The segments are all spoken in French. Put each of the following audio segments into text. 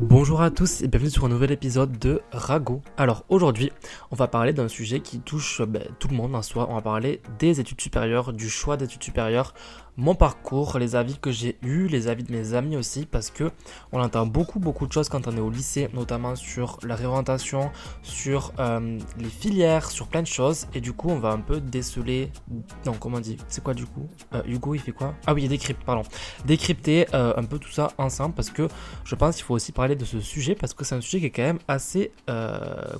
Bonjour à tous et bienvenue sur un nouvel épisode de Rago. Alors aujourd'hui, on va parler d'un sujet qui touche ben, tout le monde en soi. On va parler des études supérieures, du choix d'études supérieures, mon parcours, les avis que j'ai eus, les avis de mes amis aussi, parce que on entend beaucoup beaucoup de choses quand on est au lycée, notamment sur la réorientation, sur euh, les filières, sur plein de choses. Et du coup, on va un peu déceler. Non, comment on dit C'est quoi du coup? Euh, Hugo, il fait quoi? Ah oui, il décrypte, pardon. Décrypter euh, un peu tout ça ensemble, parce que je pense qu'il faut aussi parler de ce sujet, parce que c'est un sujet qui est quand même assez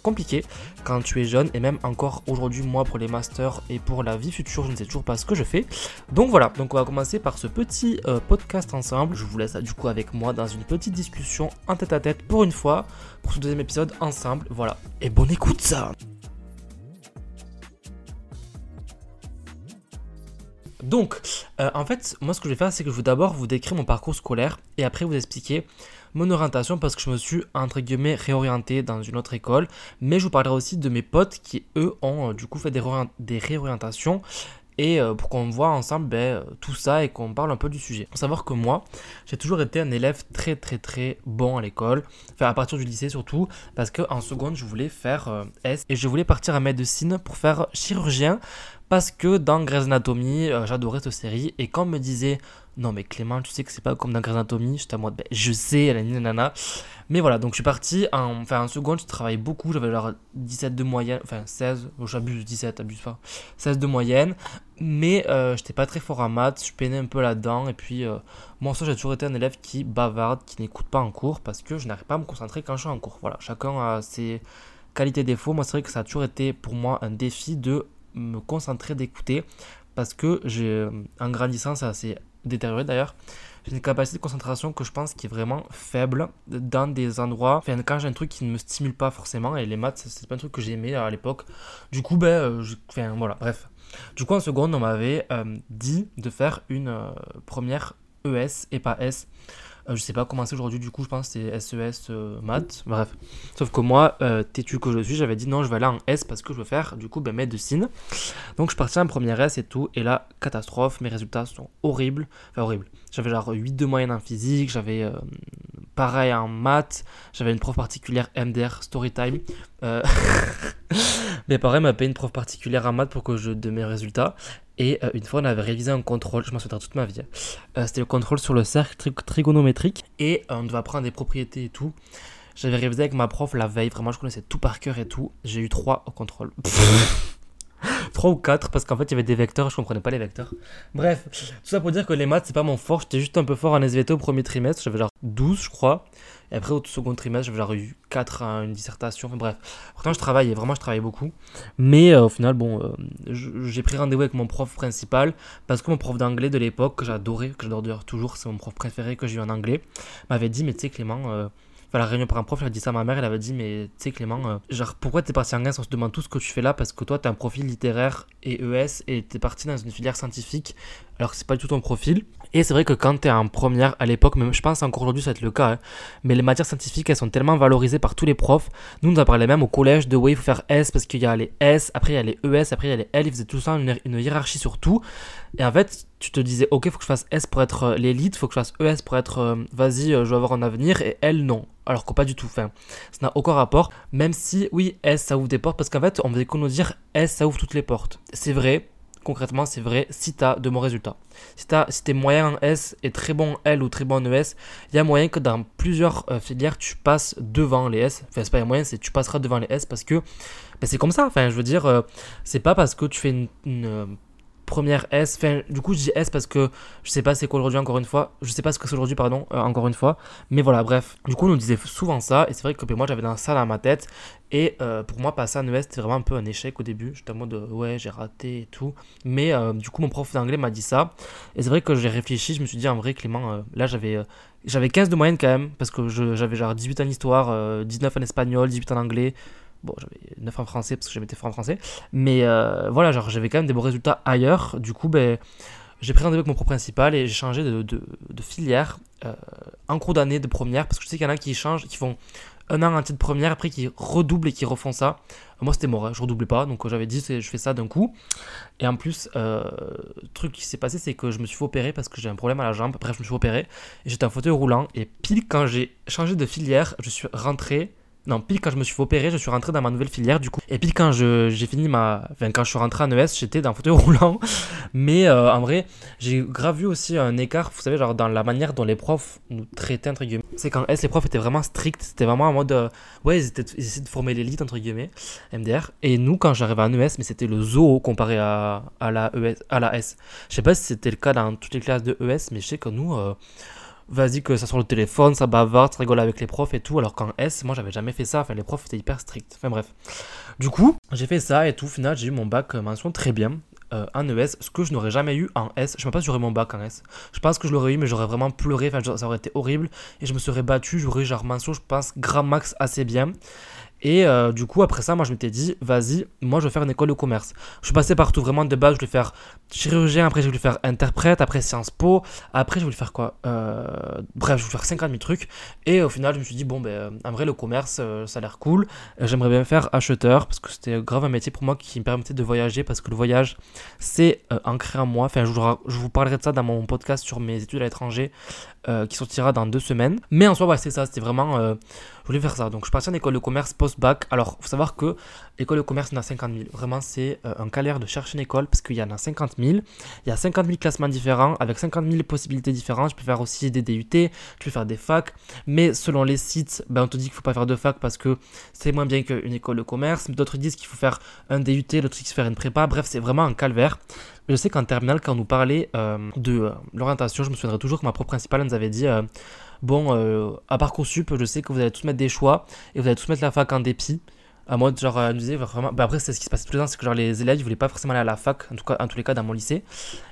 compliqué quand tu es jeune, et même encore aujourd'hui, moi, pour les masters et pour la vie future, je ne sais toujours pas ce que je fais. Donc voilà, donc on va commencer par ce petit euh, podcast ensemble. Je vous laisse du coup avec moi dans une petite discussion en tête à tête pour une fois, pour ce deuxième épisode ensemble. Voilà. Et bonne écoute ça Donc, euh, en fait, moi ce que je vais faire, c'est que je vais d'abord vous décrire mon parcours scolaire et après vous expliquer mon orientation parce que je me suis entre guillemets réorienté dans une autre école. Mais je vous parlerai aussi de mes potes qui eux ont euh, du coup fait des, des réorientations et euh, pour qu'on voit ensemble ben, euh, tout ça et qu'on parle un peu du sujet. Faut savoir que moi, j'ai toujours été un élève très très très bon à l'école, enfin à partir du lycée surtout, parce qu'en seconde je voulais faire euh, S et je voulais partir à médecine pour faire chirurgien parce que dans Grey's Anatomy, j'adorais cette série et quand me disait non mais Clément, tu sais que c'est pas comme dans Grey's Anatomy, j'étais à moi, ben, je sais, la nana. Mais voilà, donc je suis parti en, enfin, en seconde, je travaillais beaucoup, j'avais genre 17 de moyenne, enfin 16, j'abuse, 17, abuse pas, 16 de moyenne, mais euh, j'étais pas très fort en maths, je peinais un peu là-dedans, et puis euh, moi ça j'ai toujours été un élève qui bavarde, qui n'écoute pas en cours, parce que je n'arrive pas à me concentrer quand je suis en cours. Voilà, chacun a ses qualités défauts, moi c'est vrai que ça a toujours été pour moi un défi de me concentrer, d'écouter, parce que j'ai, en grandissant, ça s'est détérioré d'ailleurs, j'ai une capacité de concentration que je pense qui est vraiment faible dans des endroits. Enfin, quand j'ai un truc qui ne me stimule pas forcément, et les maths, c'est pas un truc que j'aimais à l'époque. Du coup, ben, euh, enfin, voilà, bref. Du coup, en seconde, on m'avait euh, dit de faire une euh, première ES et pas S. Euh, je sais pas comment c'est aujourd'hui, du coup, je pense que c'est SES e euh, maths, bref. Sauf que moi, euh, têtu que je suis, j'avais dit non, je vais aller en S parce que je veux faire, du coup, ben, médecine. Donc, je partais en première S et tout, et là, catastrophe, mes résultats sont horribles. Enfin, horribles. J'avais genre 8 de moyenne en physique, j'avais pareil en maths, j'avais une prof particulière MDR Storytime. Mais pareil, m'a payé une prof particulière en maths pour que je donne mes résultats. Et euh, une fois, on avait révisé un contrôle, je m'en souviens toute ma vie. Euh, c'était le contrôle sur le cercle trigonométrique. Et euh, on devait apprendre des propriétés et tout. J'avais révisé avec ma prof la veille, vraiment, je connaissais tout par cœur et tout. J'ai eu 3 au contrôle. 3 ou 4 parce qu'en fait il y avait des vecteurs, je comprenais pas les vecteurs. Bref, tout ça pour dire que les maths c'est pas mon fort, j'étais juste un peu fort en SVT au premier trimestre, j'avais genre 12 je crois. Et après, au second trimestre, j'avais eu 4 à une dissertation. bref. Pourtant, je travaillais, vraiment, je travaillais beaucoup. Mais euh, au final, bon, euh, j'ai pris rendez-vous avec mon prof principal parce que mon prof d'anglais de l'époque, que j'adorais, que j'adore toujours, c'est mon prof préféré que j'ai eu en anglais, m'avait dit Mais tu sais, Clément, euh, la réunion par un prof, elle a dit ça à ma mère, elle avait dit mais tu sais Clément, genre pourquoi t'es parti en Grèce? On se demande tout ce que tu fais là parce que toi t'as un profil littéraire et ES et t'es parti dans une filière scientifique alors que c'est pas du tout ton profil. Et c'est vrai que quand tu es en première à l'époque, même je pense encore aujourd'hui ça va être le cas, hein, mais les matières scientifiques elles sont tellement valorisées par tous les profs. Nous on a parlé même au collège de oui il faut faire S parce qu'il y a les S, après il y a les ES, après il y a les L, ils faisaient tout ça une, hiérarchie sur tout. Et en fait tu te disais ok faut que je fasse S pour être euh, l'élite, faut que je fasse ES pour être euh, vas-y euh, je vais avoir un avenir et L non. Alors que pas du tout, enfin, ça n'a aucun rapport, même si oui S ça ouvre des portes parce qu'en fait on faisait qu'on nous dire S ça ouvre toutes les portes. C'est vrai, concrètement, c'est vrai si tu as de bons résultats. Si, as, si tu es moyen en S et très bon L ou très bon en ES, il y a moyen que dans plusieurs euh, filières, tu passes devant les S. Enfin, c'est pas moyen, c'est tu passeras devant les S parce que ben, c'est comme ça. Enfin, je veux dire, euh, c'est pas parce que tu fais une, première S. Du coup, je dis S parce que je sais pas c'est quoi aujourd'hui encore une fois. Je sais pas ce que c'est aujourd'hui, pardon, euh, encore une fois. Mais voilà, bref. Du coup, on nous disait souvent ça. Et c'est vrai que moi, j'avais ça dans ma tête. Et euh, pour moi, passer en ES, c'était vraiment un peu un échec au début. J'étais en mode ouais, j'ai raté et tout. Mais euh, du coup, mon prof d'anglais m'a dit ça. Et c'est vrai que j'ai réfléchi. Je me suis dit, en vrai, Clément, là, j'avais. j'avais 15 de moyenne quand même, parce que j'avais genre 18 en histoire, 19 en espagnol, 18 en anglais, Bon, j'avais 9 en français parce que j'avais été fort en français. Mais euh, voilà, genre j'avais quand même des bons résultats ailleurs. Du coup, ben, j'ai pris rendez-vous avec mon prof principal et j'ai changé de, filière euh, en cours d'année de première parce que je sais qu'il y en a qui changent, qui font un an entier de première, après qu'ils redoublent et qu'ils refont ça. Moi, c'était mort, hein, je redoublais pas, donc j'avais dit, je fais ça d'un coup. Et en plus, euh, le truc qui s'est passé, c'est que je me suis fait opérer parce que j'ai un problème à la jambe. Bref, je me suis fait opérer j'étais en fauteuil roulant. Et pile quand j'ai changé de filière, je suis rentré non, pile quand je me suis fait opérer, je suis rentré dans ma nouvelle filière du coup. Et pile quand j'ai fini ma. Enfin, quand je suis rentré en ES, j'étais dans fauteuil roulant. Mais euh, en vrai, j'ai grave vu aussi un écart, vous savez, genre dans la manière dont les profs nous traitaient, entre guillemets. C'est qu'en S, les profs étaient vraiment stricts. C'était vraiment en mode. Euh, ouais, ils, essayaient de former l'élite, entre guillemets, MDR. Et nous, quand j'arrivais en ES, mais c'était le zoo comparé à, à, la ES, à la S. Je sais pas si c'était le cas dans toutes les classes de ES, mais je sais que nous. Euh, vas-y que ça sur le téléphone, ça bavarde, ça rigole avec les profs et tout. Alors qu'en S, moi j'avais jamais fait ça. Enfin, les profs étaient hyper stricts. Enfin bref. Du coup, j'ai fait ça et tout. Au final, j'ai eu mon bac euh, mention très bien. Euh, en ES, ce que je n'aurais jamais eu en S. Je ne sais pas si j'aurais mon bac en S. Je pense que je l'aurais eu, mais j'aurais vraiment pleuré. Enfin, ça aurait été horrible. Et je me serais battu. J'aurais genre mention, je pense, grand assez bien. Et euh, du coup, après ça, moi, je m'étais dit, vas-y, moi, je vais faire une école de commerce. Je suis passé partout, vraiment, de base, je voulais faire chirurgien, après, je voulais faire interprète, après Sciences Po, après, je voulais faire quoi euh, Bref, je voulais faire 50 000 trucs. Et au final, je me suis dit, bon, ben, en vrai, le commerce, euh, ça a l'air cool. J'aimerais bien faire acheteur, parce que c'était grave un métier pour moi qui me permettait de voyager, parce que le voyage, c'est ancré en moi. Enfin, je vous, parlerai de ça dans mon podcast sur mes études à l'étranger, qui sortira dans deux semaines. Mais en soi, ouais, c'est ça, c'était vraiment je voulais faire ça. Donc je parti en école de commerce post-bac. Alors, faut savoir que l'école de commerce, il y en a 50 000. Vraiment, c'est euh, un calvaire de chercher une école parce qu'il y en a 50 000. Il y a 50 000 classements différents avec 50 000 possibilités différentes. Je peux faire aussi des DUT, tu peux faire des facs. Mais selon les sites, ben, on te dit qu'il faut pas faire de fac parce que c'est moins bien qu'une école de commerce. D'autres disent qu'il faut faire un DUT, d'autres disent qu'il faut faire une prépa. Bref, c'est vraiment un calvaire. Je sais qu'en terminale, quand on nous parlait euh, de euh, l'orientation, je me souviendrai toujours que ma prof principale nous avait dit bon, euh, à Parcoursup, je sais que vous allez tous mettre des choix et vous allez tous mettre la fac en dépit. À moi, genre, euh, nous vraiment. Bah après, c'est ce qui se passe tous les ans, c'est que genre, les élèves, ils voulaient pas forcément aller à la fac, en tout cas, en tous les cas, dans mon lycée.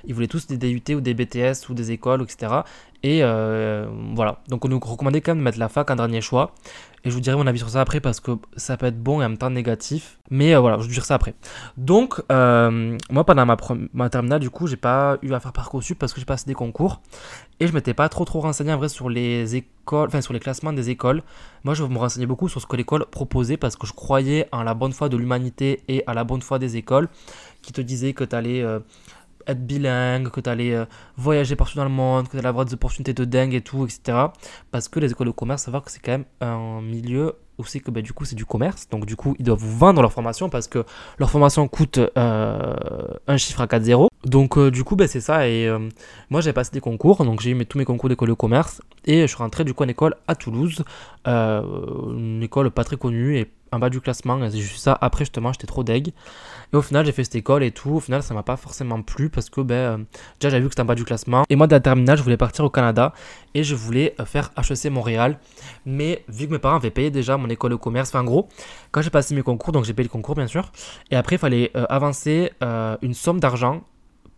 Ils voulaient tous des DUT ou des BTS ou des écoles, etc. Et euh, voilà. Donc, on nous recommandait quand même de mettre la fac en dernier choix. Et je vous dirai mon avis sur ça après parce que ça peut être bon et en même temps négatif. Mais euh, voilà, je vous dirai ça après. Donc, euh, moi, pendant ma, ma terminale, du coup, j'ai pas eu à faire Parcoursup parce que j'ai passé des concours. Et je m'étais pas trop trop renseigné en vrai sur les écoles, enfin sur les classements des écoles. Moi, je me renseignais beaucoup sur ce que l'école proposait parce que je croyais en la bonne foi de l'humanité et à la bonne foi des écoles qui te disaient que tu allais être bilingue, que tu allais euh, voyager partout dans le monde, que tu allais avoir des opportunités de dingue et tout, etc. Parce que les écoles de commerce, savoir que c'est quand même un milieu où c'est que bah, du coup c'est du commerce. Donc du coup, ils doivent vous vendre leur formation parce que leur formation coûte euh, un chiffre à 4-0. Donc euh, du coup, bah, c'est ça. Et moi, j'ai passé des concours. Donc j'ai eu tous mes concours d'école de commerce. Et je suis rentré du coup en école à Toulouse. une école pas très connue et en bas du classement. J'ai juste ça. Après, justement, j'étais trop deg. Et au final, j'ai fait cette école et tout. Au final, ça m'a pas forcément plu parce que ben, euh, déjà, j'avais vu que c'était en bas du classement. Et moi, de la je voulais partir au Canada et je voulais euh, faire HEC Montréal. Mais vu que mes parents avaient payé déjà mon école de commerce, enfin, en gros, quand j'ai passé mes concours, donc j'ai payé le concours, bien sûr. Et après, il fallait euh, avancer une somme d'argent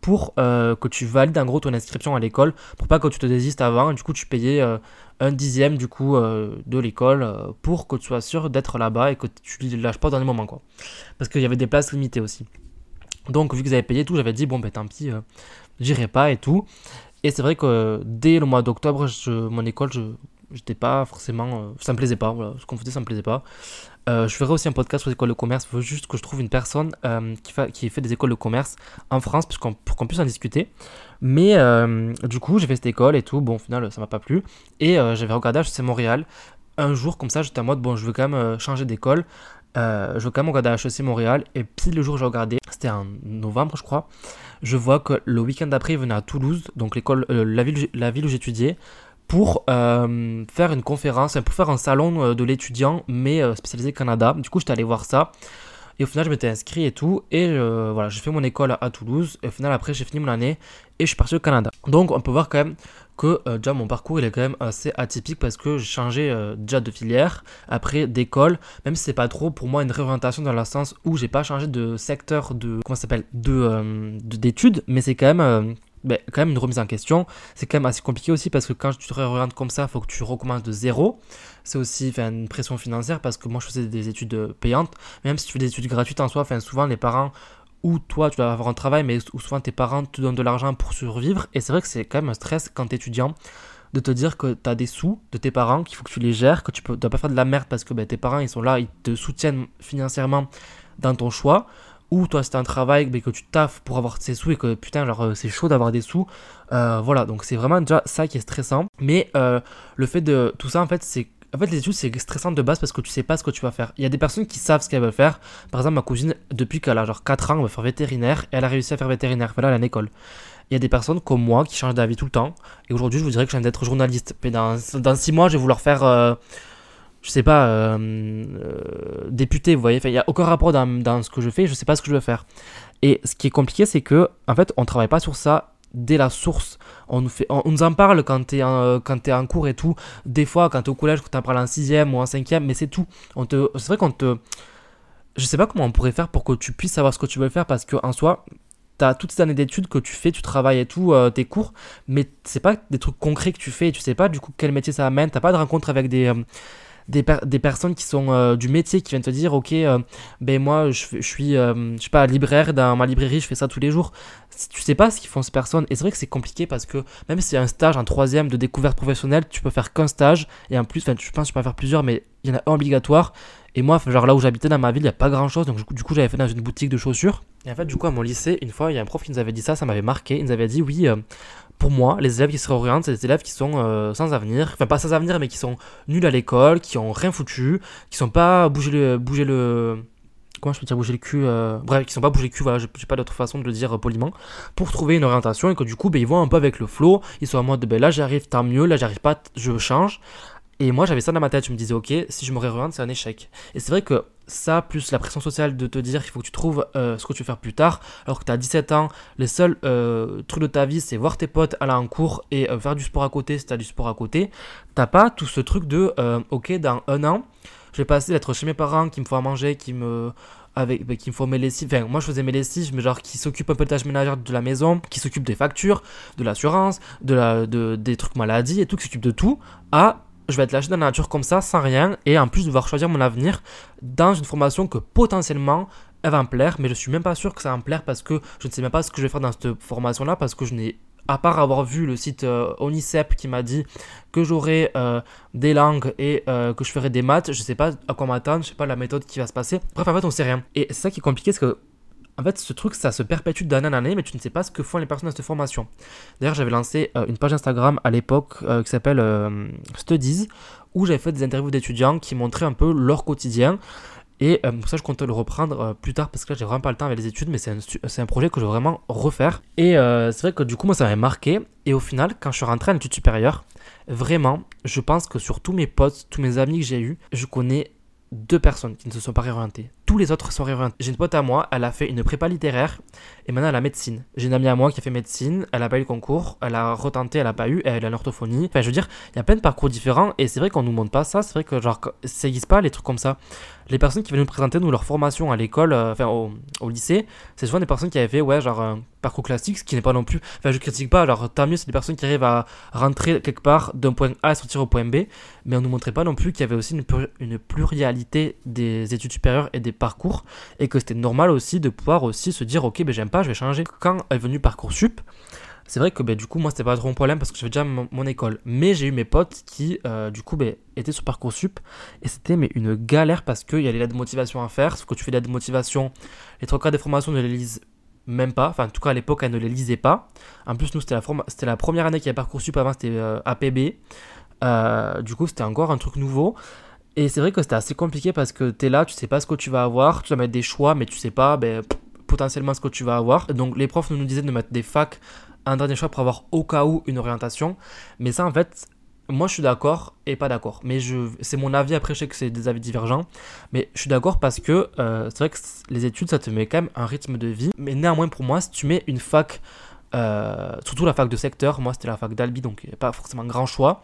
pour que tu valides en gros ton inscription à l'école, pour pas que tu te désistes avant. du coup, tu payais un dixième du coup euh, de l'école euh, pour que tu sois sûr d'être là-bas et que tu ne lâches pas au dernier moment quoi. Parce qu'il y avait des places limitées aussi. Donc vu que vous payé tout, j'avais dit bon ben tant pis, euh, j'irai pas et tout. Et c'est vrai que dès le mois d'octobre, mon école, je j'étais pas forcément, ça me plaisait pas, voilà, ce qu'on faisait ça me plaisait pas. Je ferai aussi un podcast sur les écoles de commerce. Il faut juste que je trouve une personne qui, fait, qui fait des écoles de commerce en France pour qu'on puisse en discuter. Mais euh, du coup, j'ai fait cette école et tout. Bon, au final, ça m'a pas plu. Et euh, j'avais regardé HEC Montréal. Un jour, comme ça, j'étais en mode, bon, je veux quand même euh, changer d'école. je veux quand même regarder HEC Montréal. Et puis, le jour où j'ai regardé, c'était en novembre, je crois. Je vois que le week-end d'après, il venait à Toulouse, donc l'école, la, ville, la ville où j'étudiais, pour faire une conférence, pour faire un salon de l'étudiant, mais spécialisé Canada. Du coup, j'étais allé voir ça. Et au final, je m'étais inscrit et tout. Et euh, voilà, j'ai fait mon école à, Toulouse. Et au final, après, j'ai fini mon année et je suis parti au Canada. Donc, on peut voir quand même que euh, déjà mon parcours il est quand même assez atypique parce que j'ai changé euh, déjà de filière, après d'école, même si c'est pas trop pour moi une réorientation dans le sens où j'ai pas changé de secteur de comment s'appelle de d'études, mais c'est quand même quand même une remise en question. C'est quand même assez compliqué aussi parce que quand tu te réorientes comme ça, il faut que tu recommences de zéro. C'est aussi une pression financière parce que moi je faisais des études payantes. Même si tu fais des études gratuites en soi, souvent les parents ou toi tu dois avoir un travail, mais souvent tes parents te donnent de l'argent pour survivre. Et c'est vrai que c'est quand même un stress quand tu es étudiant de te dire que tu as des sous de tes parents, qu'il faut que tu les gères, que tu ne dois pas faire de la merde parce que ben, tes parents ils sont là, ils te soutiennent financièrement dans ton choix. Ou toi c'est un travail mais que tu taffes pour avoir ces sous et que putain genre euh, c'est chaud d'avoir des sous. Euh, voilà donc c'est vraiment déjà ça qui est stressant. Mais euh, le fait de tout ça en fait c'est en fait, les études, c'est stressant de base parce que tu sais pas ce que tu vas faire. Il y a des personnes qui savent ce qu'elles veulent faire. Par exemple, ma cousine, depuis qu'elle a genre 4 ans, elle veut faire vétérinaire et elle a réussi à faire vétérinaire. Voilà, elle est à l'école. Il y a des personnes comme moi qui changent d'avis tout le temps. Et aujourd'hui, je vous dirais que j'aime d'être journaliste. Mais dans, dans 6 mois, je vais vouloir faire, je sais pas, euh, euh, député, vous voyez. il n'y a aucun rapport dans, ce que je fais, je sais pas ce que je veux faire. Et ce qui est compliqué, c'est que, en fait, on travaille pas sur ça dès la source. On nous, fait, on, nous en parle quand tu es, es, en cours et tout. Des fois, quand tu es au collège, quand tu en parles en 6ème ou en 5ème, mais c'est tout. C'est vrai qu'on te. Je sais pas comment on pourrait faire pour que tu puisses savoir ce que tu veux faire parce qu'en soi, tu as toutes ces années d'études que tu fais, tu travailles et tout, euh, tes cours, mais c'est pas des trucs concrets que tu fais. Tu sais pas du coup quel métier ça amène. T'as pas de rencontre avec des. Des, des, personnes qui sont euh, du métier qui viennent te dire ok euh, ben moi je, je suis euh, je sais pas libraire dans ma librairie je fais ça tous les jours. Tu sais pas ce qu'ils font ces personnes et c'est vrai que c'est compliqué parce que même si c'est un stage un troisième de découverte professionnelle tu peux faire qu'un stage et en plus enfin je pense que tu peux en faire plusieurs mais il y en a un obligatoire. Et moi genre là où j'habitais dans ma ville il n'y a pas grand chose donc du coup j'avais fait dans une boutique de chaussures. Et en fait du coup à mon lycée une fois il y a un prof qui nous avait dit ça ça m'avait marqué. Il nous avait dit oui pour moi, les élèves qui se réorientent, c'est des élèves qui sont euh, sans avenir, enfin pas sans avenir, mais qui sont nuls à l'école, qui ont rien foutu, qui sont pas bougé le, bouger le, comment je peux dire bouger le cul, euh, bref, qui sont pas bougé le cul, voilà, j'ai pas d'autre façon de le dire poliment, pour trouver une orientation. Et que du coup, ben, ils vont un peu avec le flow, ils sont en mode, ben là j'arrive, tant mieux, là j'arrive pas, je change. Et moi j'avais ça dans ma tête, je me disais, ok, si je me réoriente, c'est un échec. Et c'est vrai que ça, plus la pression sociale de te dire qu'il faut que tu trouves euh, ce que tu veux faire plus tard, alors que tu as 17 ans, les seuls euh, trucs de ta vie, c'est voir tes potes aller en cours et euh, faire du sport à côté si tu as du sport à côté. T'as pas tout ce truc de, ok, dans un an, je vais passer d'être chez mes parents qui me font à manger, qui me avec bah, qui me font mes lessives. Enfin, moi je faisais mes lessives, mais genre qui s'occupe un peu de tâches ménagères de la maison, qui s'occupe des factures, de l'assurance, de la, de, des trucs maladie et tout, qui s'occupe de tout, à je vais être lâché dans la nature comme ça, sans rien, et en plus devoir choisir mon avenir dans une formation que potentiellement elle va me plaire, mais je suis même pas sûr que ça va me plaire parce que je ne sais même pas ce que je vais faire dans cette formation-là, parce que je n'ai, à part avoir vu le site euh, Onicep qui m'a dit que j'aurais euh, des langues et euh, que je ferais des maths, je sais pas à quoi m'attendre, je sais pas la méthode qui va se passer. Bref, en fait, on sait rien. Et c'est ça qui est compliqué, c'est que en fait, ce truc, ça se perpétue d'année en année, mais tu ne sais pas ce que font les personnes dans cette formation. D'ailleurs, j'avais lancé euh, une page Instagram à l'époque euh, qui s'appelle euh, Studies, où j'avais fait des interviews d'étudiants qui montraient un peu leur quotidien. Et ça, je compte le reprendre plus tard parce que là, j'ai vraiment pas le temps avec les études, mais c'est un, un, projet que je veux vraiment refaire. Et c'est vrai que du coup, moi, ça m'avait marqué. Et au final, quand je suis rentré en études supérieures, vraiment, je pense que sur tous mes potes, tous mes amis que j'ai eus, je connais deux personnes qui ne se sont pas réorientées. Tous les autres sont réorientés. J'ai une pote à moi, elle a fait une prépa littéraire et maintenant elle a médecine. J'ai une amie à moi qui a fait médecine, elle a pas eu le concours, elle a retenté, elle a pas eu, elle a l'orthophonie. Enfin, je veux dire, il y a plein de parcours différents et c'est vrai qu'on nous montre pas ça. C'est vrai que genre, ça n'existe pas les trucs comme ça. Les personnes qui viennent nous présenter nous leur formation à l'école, euh, enfin au, lycée, c'est souvent des personnes qui avaient fait ouais genre un parcours classique, ce qui n'est pas non plus. Enfin, je critique pas. Alors tant mieux, c'est des personnes qui arrivent à rentrer quelque part d'un point A et sortir au point B, mais on nous montrait pas non plus qu'il y avait aussi une, une pluralité des études supérieures et des parcours et que c'était normal aussi de pouvoir aussi se dire ok ben j'aime pas je vais changer. Quand est venu parcoursup c'est vrai que ben, du coup moi c'était pas trop mon problème parce que j'avais déjà mon, école. Mais j'ai eu mes potes qui euh, du coup ben, étaient sur parcoursup et c'était mais une galère parce qu'il y a les lettres de motivation à faire. Sauf que tu fais lettres de motivation les trois quarts des formations ne les lisent même pas. Enfin en tout cas à l'époque elles ne les lisaient pas. En plus nous c'était la, c'était la première année qu'il y avait parcoursup avant c'était euh, APB euh, du coup c'était encore un truc nouveau et c'est vrai que c'était assez compliqué parce que tu es là, tu sais pas ce que tu vas avoir, tu dois mettre des choix, mais tu sais pas ben, potentiellement ce que tu vas avoir. Donc les profs nous disaient de mettre des facs, un dernier choix pour avoir au cas où une orientation. Mais ça, en fait, moi je suis d'accord et pas d'accord. Mais je, c'est mon avis, après je sais que c'est des avis divergents. Mais je suis d'accord parce que euh, c'est vrai que les études, ça te met quand même un rythme de vie. Mais néanmoins, pour moi, si tu mets une fac euh, surtout la fac de secteur, moi c'était la fac d'Albi, donc pas forcément grand choix.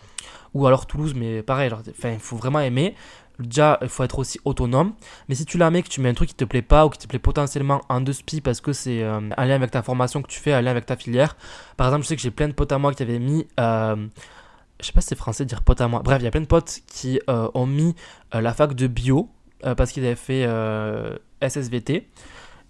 Ou alors Toulouse, mais pareil, il faut vraiment aimer. Déjà, il faut être aussi autonome. Mais si tu la mets, que tu mets un truc qui te plaît pas ou qui te plaît potentiellement en deux spi parce que c'est euh, un lien avec ta formation que tu fais, un lien avec ta filière. Par exemple, je sais que j'ai plein de potes à moi qui avaient mis. Euh, je sais pas si c'est français dire pote à moi. Bref, il y a plein de potes qui ont mis la fac de bio parce qu'ils avaient fait SSVT.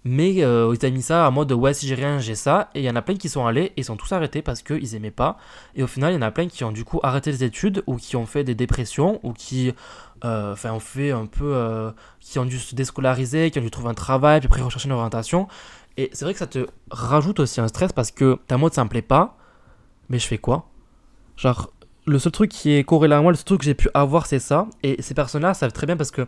Mais ils avaient mis ça en mode ouais, si j'ai rien, j'ai ça. Et il y en a plein qui sont allés et sont tous arrêtés parce qu'ils aimaient pas. Et au final, il y en a plein qui ont du coup arrêté les études ou qui ont fait des dépressions ou qui euh, enfin, ont fait un peu. Euh, qui ont dû se déscolariser, qui ont dû trouver un travail, puis après rechercher une orientation. Et c'est vrai que ça te rajoute aussi un stress parce que ta mode ça me plaît pas, mais je fais quoi? Genre, le seul truc qui est corrélé à moi, le seul truc que j'ai pu avoir, c'est ça. Et ces personnes-là savent très bien parce que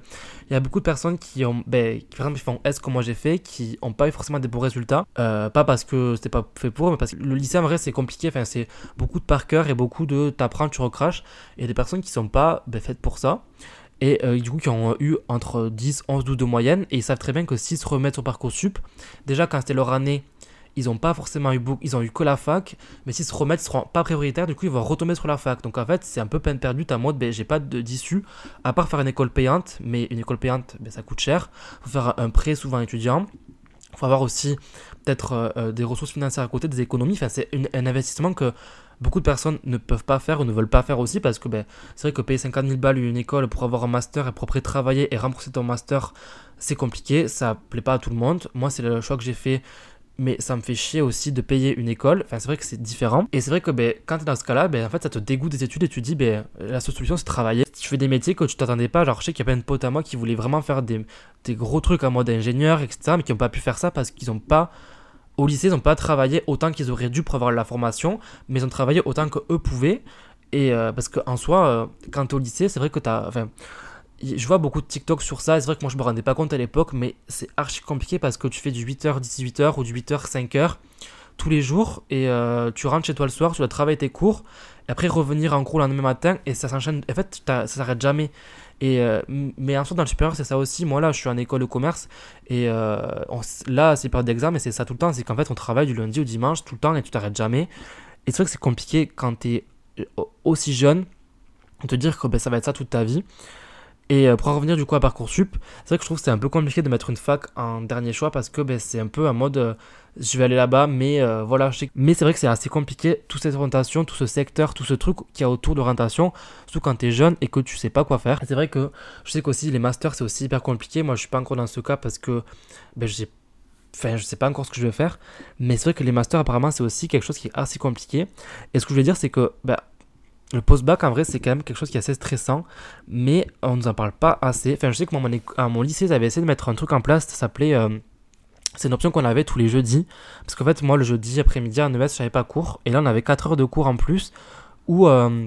il y a beaucoup de personnes qui ont, ben, qui, par exemple, font S comme moi j'ai fait, qui n'ont pas eu forcément des bons résultats. Euh, pas parce que c'était pas fait pour eux, mais parce que le lycée en vrai c'est compliqué. Enfin, c'est beaucoup de par cœur et beaucoup de t'apprends, tu recraches. Et des personnes qui sont pas ben, faites pour ça. Et euh, du coup, qui ont eu entre 10, 11, 12 de moyenne. Et ils savent très bien que s'ils se remettent sur Parcoursup, déjà quand c'était leur année ils n'ont pas forcément eu beaucoup, ils ont eu que la fac, mais s'ils se remettent, ils seront pas prioritaires, du coup ils vont retomber sur la fac. Donc en fait, c'est un peu peine perdue, ta mode, ben, j'ai pas d'issue, à part faire une école payante, mais une école payante, ben, ça coûte cher. faut faire un prêt souvent étudiant. Faut avoir aussi peut-être euh, euh, des ressources financières à côté, des économies. Enfin, c'est un investissement que beaucoup de personnes ne peuvent pas faire ou ne veulent pas faire aussi parce que ben, c'est vrai que payer 50 000 balles une école pour avoir un master et pour après travailler et rembourser ton master, c'est compliqué. Ça plaît pas à tout le monde. Moi, c'est le choix que j'ai fait mais ça me fait chier aussi de payer une école. Enfin, c'est vrai que c'est différent. Et c'est vrai que ben, quand tu es dans ce cas-là, ben, en fait, ça te dégoûte des études et tu dis, ben, la seule solution, c'est travailler. Tu fais des métiers que tu t'attendais pas. Genre, je sais qu'il y a plein de potes à moi qui voulaient vraiment faire des, des gros trucs en mode ingénieur, etc., mais qui n'ont pas pu faire ça parce qu'ils n'ont pas. Au lycée, ils n'ont pas travaillé autant qu'ils auraient dû pour avoir la formation, mais ils ont travaillé autant qu'eux pouvaient. Et euh, parce qu'en soi, euh, quand tu es au lycée, c'est vrai que tu as. Enfin, je vois beaucoup de TikTok sur ça. C'est vrai que moi je me rendais pas compte à l'époque, mais c'est archi compliqué parce que tu fais du 8h, 18h ou du 8h, 5h tous les jours et euh, tu rentres chez toi le soir, tu dois travailler tes cours et après revenir en cours le lendemain matin et ça s'enchaîne. En fait, ça s'arrête jamais. Et euh, mais ensuite dans le supérieur, c'est ça aussi. Moi là, je suis en école de commerce et euh, là, c'est pas d'examen, mais c'est ça tout le temps. C'est qu'en fait, on travaille du lundi au dimanche tout le temps et tu t'arrêtes jamais. Et c'est vrai que c'est compliqué quand tu es aussi jeune de te dire que ben, ça va être ça toute ta vie. Et euh, pour en revenir du coup à Parcoursup, c'est vrai que je trouve que c'est un peu compliqué de mettre une fac en dernier choix parce que ben, c'est un peu un mode euh, je vais aller là-bas, mais euh, voilà. Je sais... Mais c'est vrai que c'est assez compliqué, toute cette orientation, tout ce secteur, tout ce truc qu'il y a autour de l'orientation, surtout quand tu es jeune et que tu sais pas quoi faire. C'est vrai que je sais qu'aussi les masters c'est aussi hyper compliqué. Moi je suis pas encore dans ce cas parce que ben, je Enfin, je sais pas encore ce que je vais faire, mais c'est vrai que les masters, apparemment, c'est aussi quelque chose qui est assez compliqué. Et ce que je veux dire, c'est que ben, le post-bac, en vrai, c'est quand même quelque chose qui est assez stressant, mais on nous en parle pas assez. Enfin, je sais que moi, à mon lycée, j'avais essayé de mettre un truc en place, ça s'appelait. Euh, c'est une option qu'on avait tous les jeudis. Parce qu'en fait, moi, le jeudi après-midi à 9h, je n'avais pas cours. Et là, on avait 4 heures de cours en plus où euh,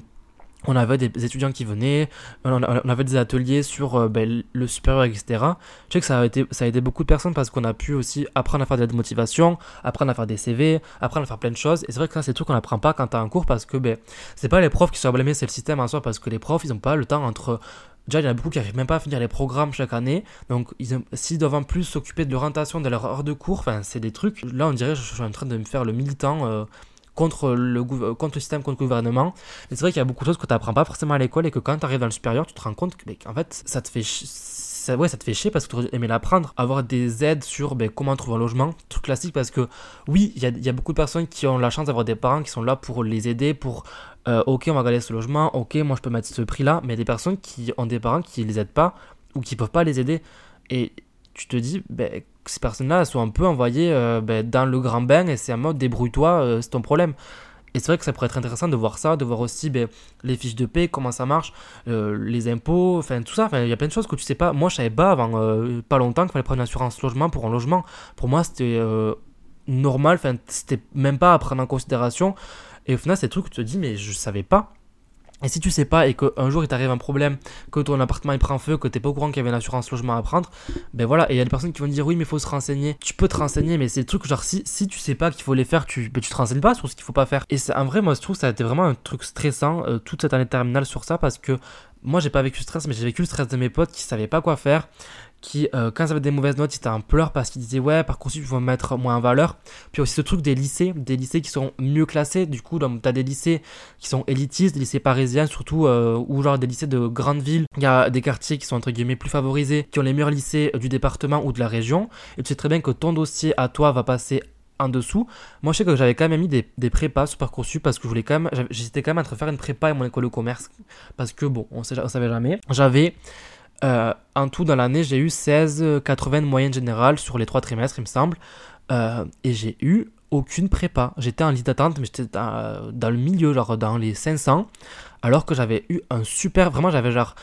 on avait des étudiants qui venaient, on avait des ateliers sur euh, ben, le supérieur, etc. Je sais que ça a, été, ça a aidé beaucoup de personnes parce qu'on a pu aussi apprendre à faire de motivation, apprendre à faire des CV, apprendre à faire plein de choses. Et c'est vrai que ça, c'est tout qu'on n'apprend pas quand tu as un cours parce que ben, c'est pas les profs qui sont blâmés, c'est le système en soi parce que les profs, ils n'ont pas le temps entre Déjà, il y en a beaucoup qui n'arrivent même pas à finir les programmes chaque année. Donc, s'ils doivent en plus s'occuper de l'orientation de leur heure de cours, c'est des trucs. Là, on dirait que je suis en train de me faire le militant euh, contre le, contre le système, contre le gouvernement. C'est vrai qu'il y a beaucoup de choses que tu n'apprends pas forcément à l'école et que quand tu arrives dans le supérieur, tu te rends compte que, en fait, ça te fait ça, ouais, ça te fait chier parce que tu aurais aimé l'apprendre. Avoir des aides sur ben, comment trouver un logement, truc classique parce que oui, il y a, y a, beaucoup de personnes qui ont la chance d'avoir des parents qui sont là pour les aider, pour euh, ok, on va regarder ce logement, ok, moi je peux mettre ce prix-là, mais il y a des personnes qui ont des parents qui les aident pas ou qui peuvent pas les aider. Et tu te dis, ben, ces personnes-là sont un peu envoyées euh, ben, dans le grand bain et c'est un mode débrouille-toi, euh, c'est ton problème. Et c'est vrai que ça pourrait être intéressant de voir ça, de voir aussi ben, les fiches de paie, comment ça marche, euh, les impôts, enfin tout ça. Il y a plein de choses que tu sais pas. Moi, je savais pas avant pas longtemps qu'il fallait prendre une assurance logement pour un logement. Pour moi, c'était normal, enfin, c'était même pas à prendre en considération. Et au final, c'est trucs que tu te dis, mais je savais pas. Et si tu sais pas et qu'un jour il t'arrive un problème, que ton appartement il prend feu, que t'es pas au courant qu'il y avait une assurance logement à prendre, ben voilà, et il y a des personnes qui vont dire oui mais faut se renseigner. Tu peux te renseigner mais c'est le truc genre si, si tu sais pas qu'il faut les faire, tu, ben, tu te renseignes pas sur ce qu'il faut pas faire. Et c'est un vrai moi je trouve que ça a été vraiment un truc stressant euh, toute cette année terminale sur ça parce que moi j'ai pas vécu le stress mais j'ai vécu le stress de mes potes qui savaient pas quoi faire qui, euh, quand ils avaient des mauvaises notes, étaient en pleurs parce qu'ils disaient ouais, par ils vont mettre moins en valeur. Puis aussi ce truc des lycées, des lycées qui sont mieux classés. Du coup, tu as des lycées qui sont élitistes, des lycées parisiens surtout, euh, ou genre des lycées de grandes villes. Il y a des quartiers qui sont entre guillemets plus favorisés, qui ont les meilleurs lycées du département ou de la région. Et tu sais très bien que ton dossier à toi va passer en dessous. Moi, je sais que j'avais quand même mis des, des prépas sur Parcoursup parce que je voulais quand même, j'hésitais quand même entre faire une prépa et mon école de commerce parce que bon, on, sait, on savait jamais. J'avais Euh, en tout, dans l'année, j'ai eu 16, 80 de moyenne générale sur les trois trimestres, il me semble. Euh, et j'ai eu aucune prépa. J'étais en liste d'attente, mais j'étais dans, dans, le milieu, genre dans les 500. Alors que j'avais eu un super. Vraiment, j'avais genre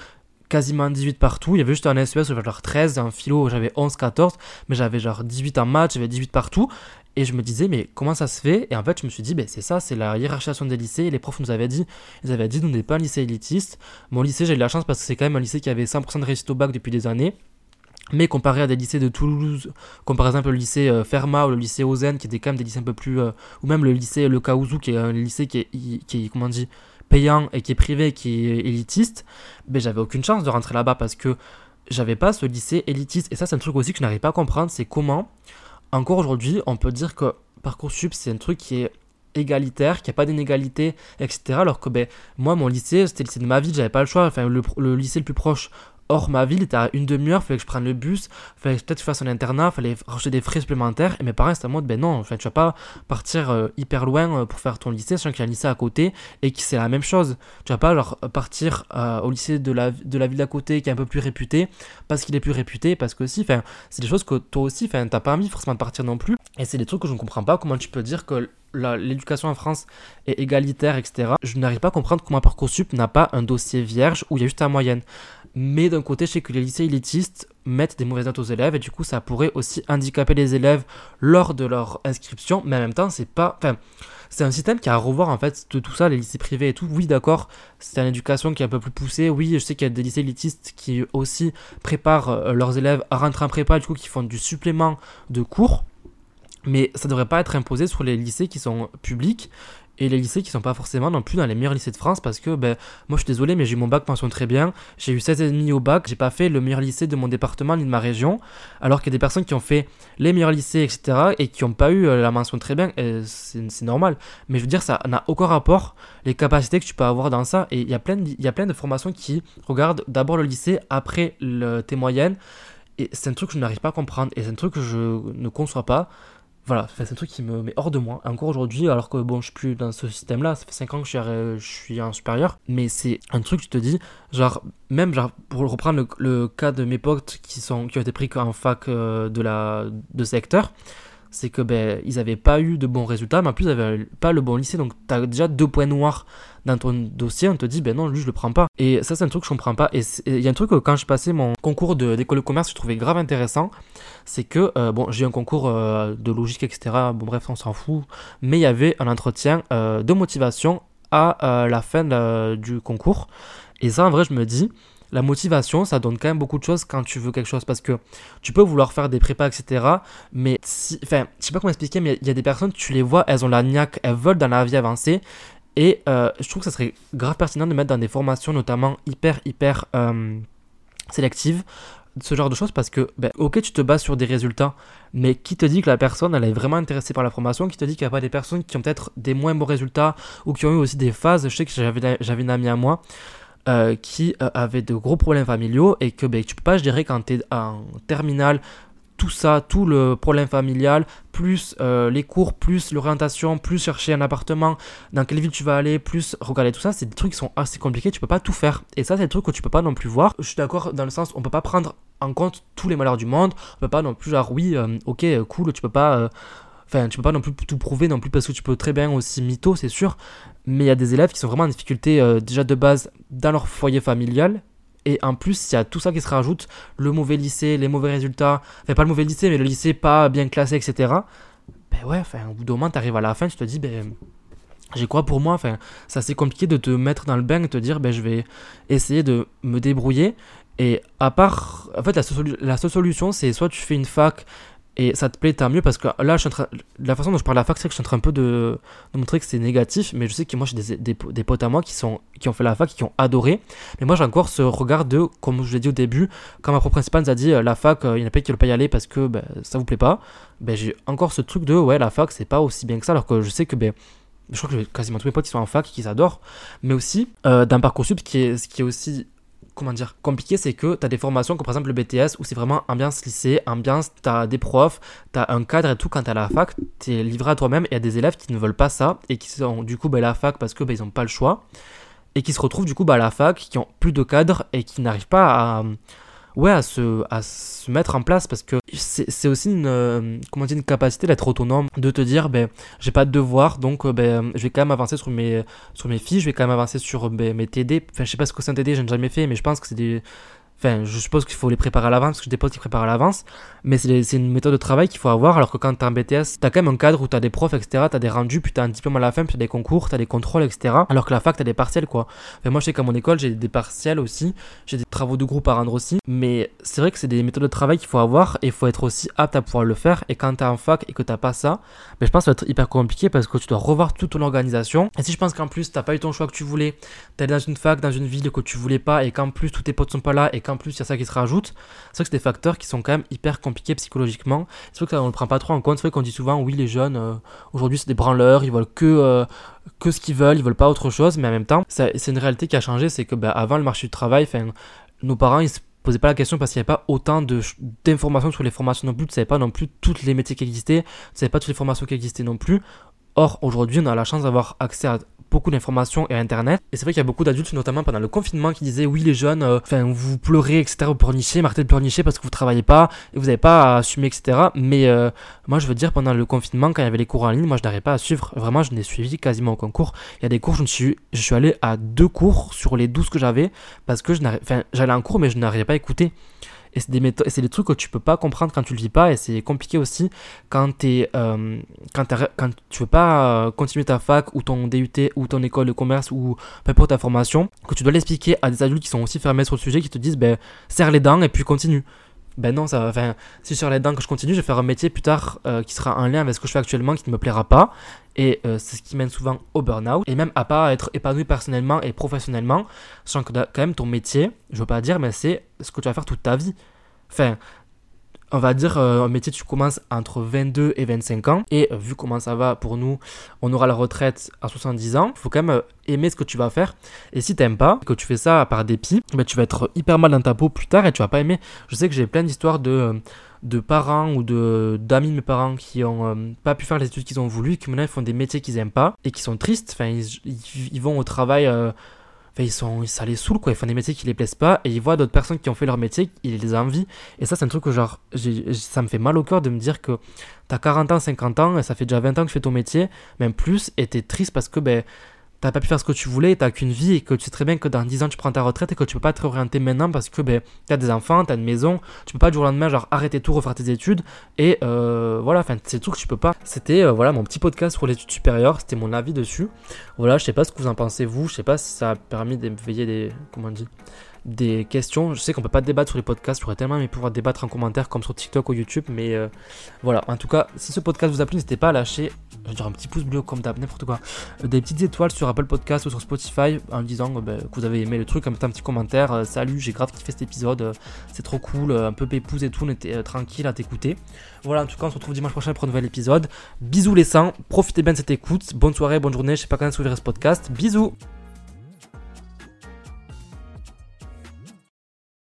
quasiment 18 partout. Il y avait juste un SES, j'avais genre 13, un philo, j'avais 11, 14, mais j'avais genre 18 en maths, j'avais 18 partout. Et je me disais, mais comment ça se fait? Et en fait, je me suis dit, ben, c'est ça, c'est la hiérarchisation des lycées. Les profs nous avaient dit, ils avaient dit, nous n'est pas un lycée élitiste. Mon lycée, j'ai eu la chance parce que c'est quand même un lycée qui avait 100% de réussite au bac depuis des années. Mais comparé à des lycées de Toulouse, comme par exemple le lycée euh, Fermat ou le lycée Ozen, qui étaient quand même des lycées un peu plus. Euh, ou même le lycée Le Kaouzou, qui est un lycée qui est, comment on dit, payant et qui est privé, qui est élitiste, ben, j'avais aucune chance de rentrer là-bas parce que j'avais pas ce lycée élitiste. Et ça, c'est un truc aussi que je n'arrive pas à comprendre c'est comment encore aujourd'hui, on peut dire que Parcoursup, c'est un truc qui est égalitaire, qu'il n'y a pas d'inégalité, etc. Alors que ben, moi, mon lycée, c'était le lycée de ma vie, j'avais pas le choix. Enfin, le, lycée le plus proche Or, ma ville à une demi-heure, fallait que je prenne le bus, fallait peut-être que je fasse un internat, fallait rajouter des frais supplémentaires. Et mes parents étaient en mode, ben non, tu vas pas partir euh, hyper loin euh, pour faire ton lycée, sachant qu'il y a un lycée à côté et que c'est la même chose. Tu vas pas genre partir euh, au lycée de la, de ville d'à côté qui est un peu plus réputé, parce qu'il est plus réputé, parce que enfin, c'est des choses que toi aussi, t'as pas envie forcément de partir non plus. Et c'est des trucs que je ne comprends pas, comment tu peux dire que l'éducation en France est égalitaire, etc. Je n'arrive pas à comprendre comment Parcoursup n'a pas un dossier vierge où il y a juste la moyenne. Mais d'un côté, je sais que les lycées élitistes mettent des mauvaises notes aux élèves et du coup, ça pourrait aussi handicaper les élèves lors de leur inscription. Mais en même temps, c'est pas. C'est un système qui a à revoir en fait de tout ça, les lycées privés et tout. Oui, d'accord, c'est une éducation qui est un peu plus poussée. Oui, je sais qu'il y a des lycées élitistes qui aussi préparent euh, leurs élèves à rentrer en prépa, du coup, qui font du supplément de cours. Mais ça devrait pas être imposé sur les lycées qui sont publics et les lycées qui sont pas forcément non plus dans les meilleurs lycées de France parce que ben moi je suis désolé mais j'ai eu mon bac pension très bien, j'ai eu 16,5 au bac, j'ai pas fait le meilleur lycée de mon département ni de ma région. Alors qu'il y a des personnes qui ont fait les meilleurs lycées etc et qui n'ont pas eu euh, la mention très bien. C'est normal. Mais je veux dire ça n'a aucun rapport les capacités que tu peux avoir dans ça. Et il y a plein de, il y a plein de formations qui regardent d'abord le lycée après le, tes moyennes. Et c'est un truc que je n'arrive pas à comprendre. Et c'est un truc que je ne conçois pas voilà, c'est un truc qui me met hors de moi. Encore aujourd'hui, alors que bon, je suis plus dans ce système-là, ça fait 5 ans que je suis, je en supérieur, mais c'est un truc, tu te dis, genre, même genre, pour reprendre le, cas de mes potes qui, sont, qui ont été pris en fac euh, de, la, de secteur, c'est que ben, ils n'avaient pas eu de bons résultats, mais en plus ils n'avaient pas le bon lycée, donc tu as déjà deux points noirs dans ton dossier, on te dit ben non, lui je le prends pas. Et ça c'est un truc que je comprends pas. Et il y a un truc que quand je passais mon concours d'école de, commerce, je trouvais grave intéressant, c'est que euh, bon j'ai un concours euh, de logique etc. Bon bref on s'en fout, mais il y avait un entretien euh, de motivation à la fin du concours. Et ça en vrai je me dis la motivation, ça donne quand même beaucoup de choses quand tu veux quelque chose. Parce que tu peux vouloir faire des prépas, etc. Mais, si, enfin, je sais pas comment expliquer, mais il y a des personnes, tu les vois, elles ont la niaque, elles veulent dans la vie avancer. Et euh, je trouve que ça serait grave pertinent de mettre dans des formations, notamment hyper, hyper euh, sélectives, ce genre de choses parce que, ben, ok, tu te bases sur des résultats, mais qui te dit que la personne, elle est vraiment intéressée par la formation Qui te dit qu'il n'y a pas des personnes qui ont peut-être des moins bons résultats ou qui ont eu aussi des phases Je sais que j'avais une amie à moi euh, qui euh, avait de gros problèmes familiaux et que ben, tu peux pas, je dirais, quand tu es en terminale, tout ça, tout le problème familial, plus euh, les cours, plus l'orientation, plus chercher un appartement, dans quelle ville tu vas aller, plus regarder tout ça, c'est des trucs qui sont assez compliqués, tu peux pas tout faire. Et ça, c'est des trucs que tu peux pas non plus voir. Je suis d'accord dans le sens, on peut pas prendre en compte tous les malheurs du monde, on peut pas non plus genre, oui, ok, cool, tu peux pas Enfin, tu peux pas non plus tout prouver non plus parce que tu peux très bien aussi mytho, c'est sûr. Mais il y a des élèves qui sont vraiment en difficulté euh, déjà de base dans leur foyer familial. Et en plus, il y a tout ça qui se rajoute le mauvais lycée, les mauvais résultats. Enfin, pas le mauvais lycée, mais le lycée pas bien classé, etc. Ben ouais, enfin, au bout d'un moment, t'arrives à la fin, tu te dis, ben. J'ai quoi pour moi? Enfin, c'est assez compliqué de te mettre dans le bain et te dire, ben, je vais essayer de me débrouiller. Et à part, en fait, la seule solution, c'est soit tu fais une fac et ça te plaît, tant mieux parce que là, je suis en train, la façon dont je parle à la fac, c'est que je suis en train un peu de, de montrer que c'est négatif, mais je sais que moi, j'ai des, des, potes à moi qui, sont, qui ont fait la fac, qui ont adoré. Mais moi, j'ai encore ce regard de, comme je l'ai dit au début, quand ma prof principale nous a dit euh, la fac, euh, il y en a pas qui ne veulent pas y aller parce que ben, ça vous plaît pas, ben, j'ai encore ce truc de ouais, la fac, c'est pas aussi bien que ça, alors que je sais que ben, je crois que quasiment tous mes potes qui sont en fac, qui adorent, mais aussi euh, d'un parcours sub, qui est, ce qui est aussi comment dire, compliqué, c'est que tu as des formations comme par exemple le BTS où c'est vraiment ambiance lycée, ambiance, tu as des profs, tu as un cadre et tout. Quand tu à la fac, tu es livré à toi-même et il y a des élèves qui ne veulent pas ça et qui sont du coup bah, à la fac parce que bah, ils n'ont pas le choix et qui se retrouvent du coup bah, à la fac, qui ont plus de cadre et qui n'arrivent pas à, ouais, à se, à se mettre en place parce que c'est aussi une, euh, comment dire, une capacité d'être autonome, de te dire, ben, j'ai pas de devoir, donc ben, je vais quand même avancer sur mes, sur mes fiches, je vais quand même avancer sur ben, mes TD. Enfin, je sais pas ce que c'est un TD, je jamais fait, mais je pense que c'est des Enfin, je suppose qu'il faut les préparer à l'avance, parce que j'ai des potes qui préparent à l'avance, mais c'est une méthode de travail qu'il faut avoir, alors que quand t'es en BTS, t'as quand même un cadre où t'as des profs, etc., t'as des rendus, puis t'as un diplôme à la fin, puis t'as des concours, t'as des contrôles, etc., alors que la fac, t'as des partiels, quoi. Enfin, moi, je sais qu'à mon école, j'ai des partiels aussi, j'ai des travaux de groupe à rendre aussi, mais c'est vrai que c'est des méthodes de travail qu'il faut avoir, et il faut être aussi apte à pouvoir le faire, et quand t'es en fac et que t'as pas ça, ben, je pense que ça va être hyper compliqué, parce que tu dois revoir toute ton organisation, et si je pense qu'en plus, t'as pas eu ton choix que tu voulais, t'es dans une fac, dans une ville que tu voulais pas, et qu'en plus, tous tes potes sont pas là, qu'en plus, il y a ça qui se rajoute, c'est vrai que c'est des facteurs qui sont quand même hyper compliqués psychologiquement. C'est vrai qu'on ne le prend pas trop en compte. C'est vrai qu'on dit souvent, oui, les jeunes, euh, aujourd'hui, c'est des branleurs, ils veulent que, euh, que ce qu'ils veulent, ils veulent pas autre chose. Mais en même temps, c'est une réalité qui a changé. C'est que bah, avant le marché du travail, nos parents, ils se posaient pas la question parce qu'il n'y avait pas autant d'informations sur les formations non plus. Tu ne savais pas non plus toutes les métiers qui existaient. Tu ne savais pas toutes les formations qui existaient non plus. Or, aujourd'hui, on a la chance d'avoir accès à beaucoup d'informations et Internet. Et c'est vrai qu'il y a beaucoup d'adultes, notamment pendant le confinement, qui disaient oui, les jeunes, euh, enfin, vous pleurez, etc., vous pleurnichez, marquez de pleurnicher parce que vous travaillez pas et vous n'avez pas à assumer, etc. Mais euh, moi, je veux dire, pendant le confinement, quand il y avait les cours en ligne, moi, je n'arrivais pas à suivre. Vraiment, je n'ai suivi quasiment aucun cours. Il y a des cours, je, me suis, je suis allé à deux cours sur les douze que j'avais parce que je enfin, j'allais en cours, mais je n'arrivais pas à écouter. Et c'est des, méthodes, c'est des trucs que tu peux pas comprendre quand tu le vis pas. Et c'est compliqué aussi quand, es, euh, quand, quand tu veux pas euh, continuer ta fac ou ton DUT ou ton école de commerce ou peu importe ta formation, que tu dois l'expliquer à des adultes qui sont aussi fermés sur le sujet, qui te disent ben, serre les dents et puis continue. Ben non, ça, enfin, si sur dents que je continue, je vais faire un métier plus tard euh, qui sera en lien avec ce que je fais actuellement, qui ne me plaira pas. Et c'est ce qui mène souvent au burn-out. Et même à pas être épanoui personnellement et professionnellement, sachant que quand même ton métier, je veux pas dire, mais c'est ce que tu vas faire toute ta vie. Enfin, on va dire euh, un métier tu commences entre 22 et 25 ans. Et euh, vu comment ça va pour nous on aura la retraite à 70 ans. Faut quand même euh, aimer ce que tu vas faire. Et si t'aimes pas que tu fais ça par dépit ben, tu vas être hyper mal dans ta peau plus tard et tu vas pas aimer. Je sais que j'ai plein d'histoires de de parents ou de d'amis de mes parents qui ont pas pu faire les études qu'ils ont voulu qui maintenant font des métiers qu'ils aiment pas et qui sont tristes. Enfin ils, vont au travail ils sont, ça les saoule, quoi. Ils font des métiers qui les plaisent pas et ils voient d'autres personnes qui ont fait leur métier, ils les envient. Et ça, c'est un truc que, genre, ça me fait mal au cœur de me dire que t'as 40 ans, 50 ans, et ça fait déjà 20 ans que je fais ton métier, même plus, et t'es triste parce que, ben, t'as pas pu faire ce que tu voulais, t'as qu'une vie et que tu sais très bien que dans 10 ans tu prends ta retraite et que tu peux pas te réorienter maintenant parce que ben, t'as des enfants, t'as une maison, tu peux pas du jour au lendemain genre arrêter tout, refaire tes études et euh, voilà, enfin c'est tout que tu peux pas. C'était euh, voilà mon petit podcast sur l'étude supérieure, c'était mon avis dessus. Voilà, je sais pas ce que vous en pensez vous, je sais pas si ça a permis d'éveiller des comment on dit des questions. Je sais qu'on peut pas débattre sur les podcasts, j'aurais tellement aimé pouvoir débattre en commentaire comme sur TikTok ou YouTube, mais euh, voilà. En tout cas, si ce podcast vous a plu, n'hésitez pas à lâcher, je veux dire un petit pouce bleu comme d'hab, n'importe quoi, euh, des petites étoiles sur Apple Podcast ou sur Spotify en disant euh, ben, que vous avez aimé le truc, en mettant un petit commentaire. Salut, j'ai grave kiffé cet épisode, c'est trop cool, un peu pépouse et tout, on était tranquille à t'écouter. Voilà, en tout cas, on se retrouve dimanche prochain pour un nouvel épisode. Bisous les sangs, profitez bien de cette écoute, bonne soirée, bonne journée, je sais pas quand vous verrez ce podcast. Bisous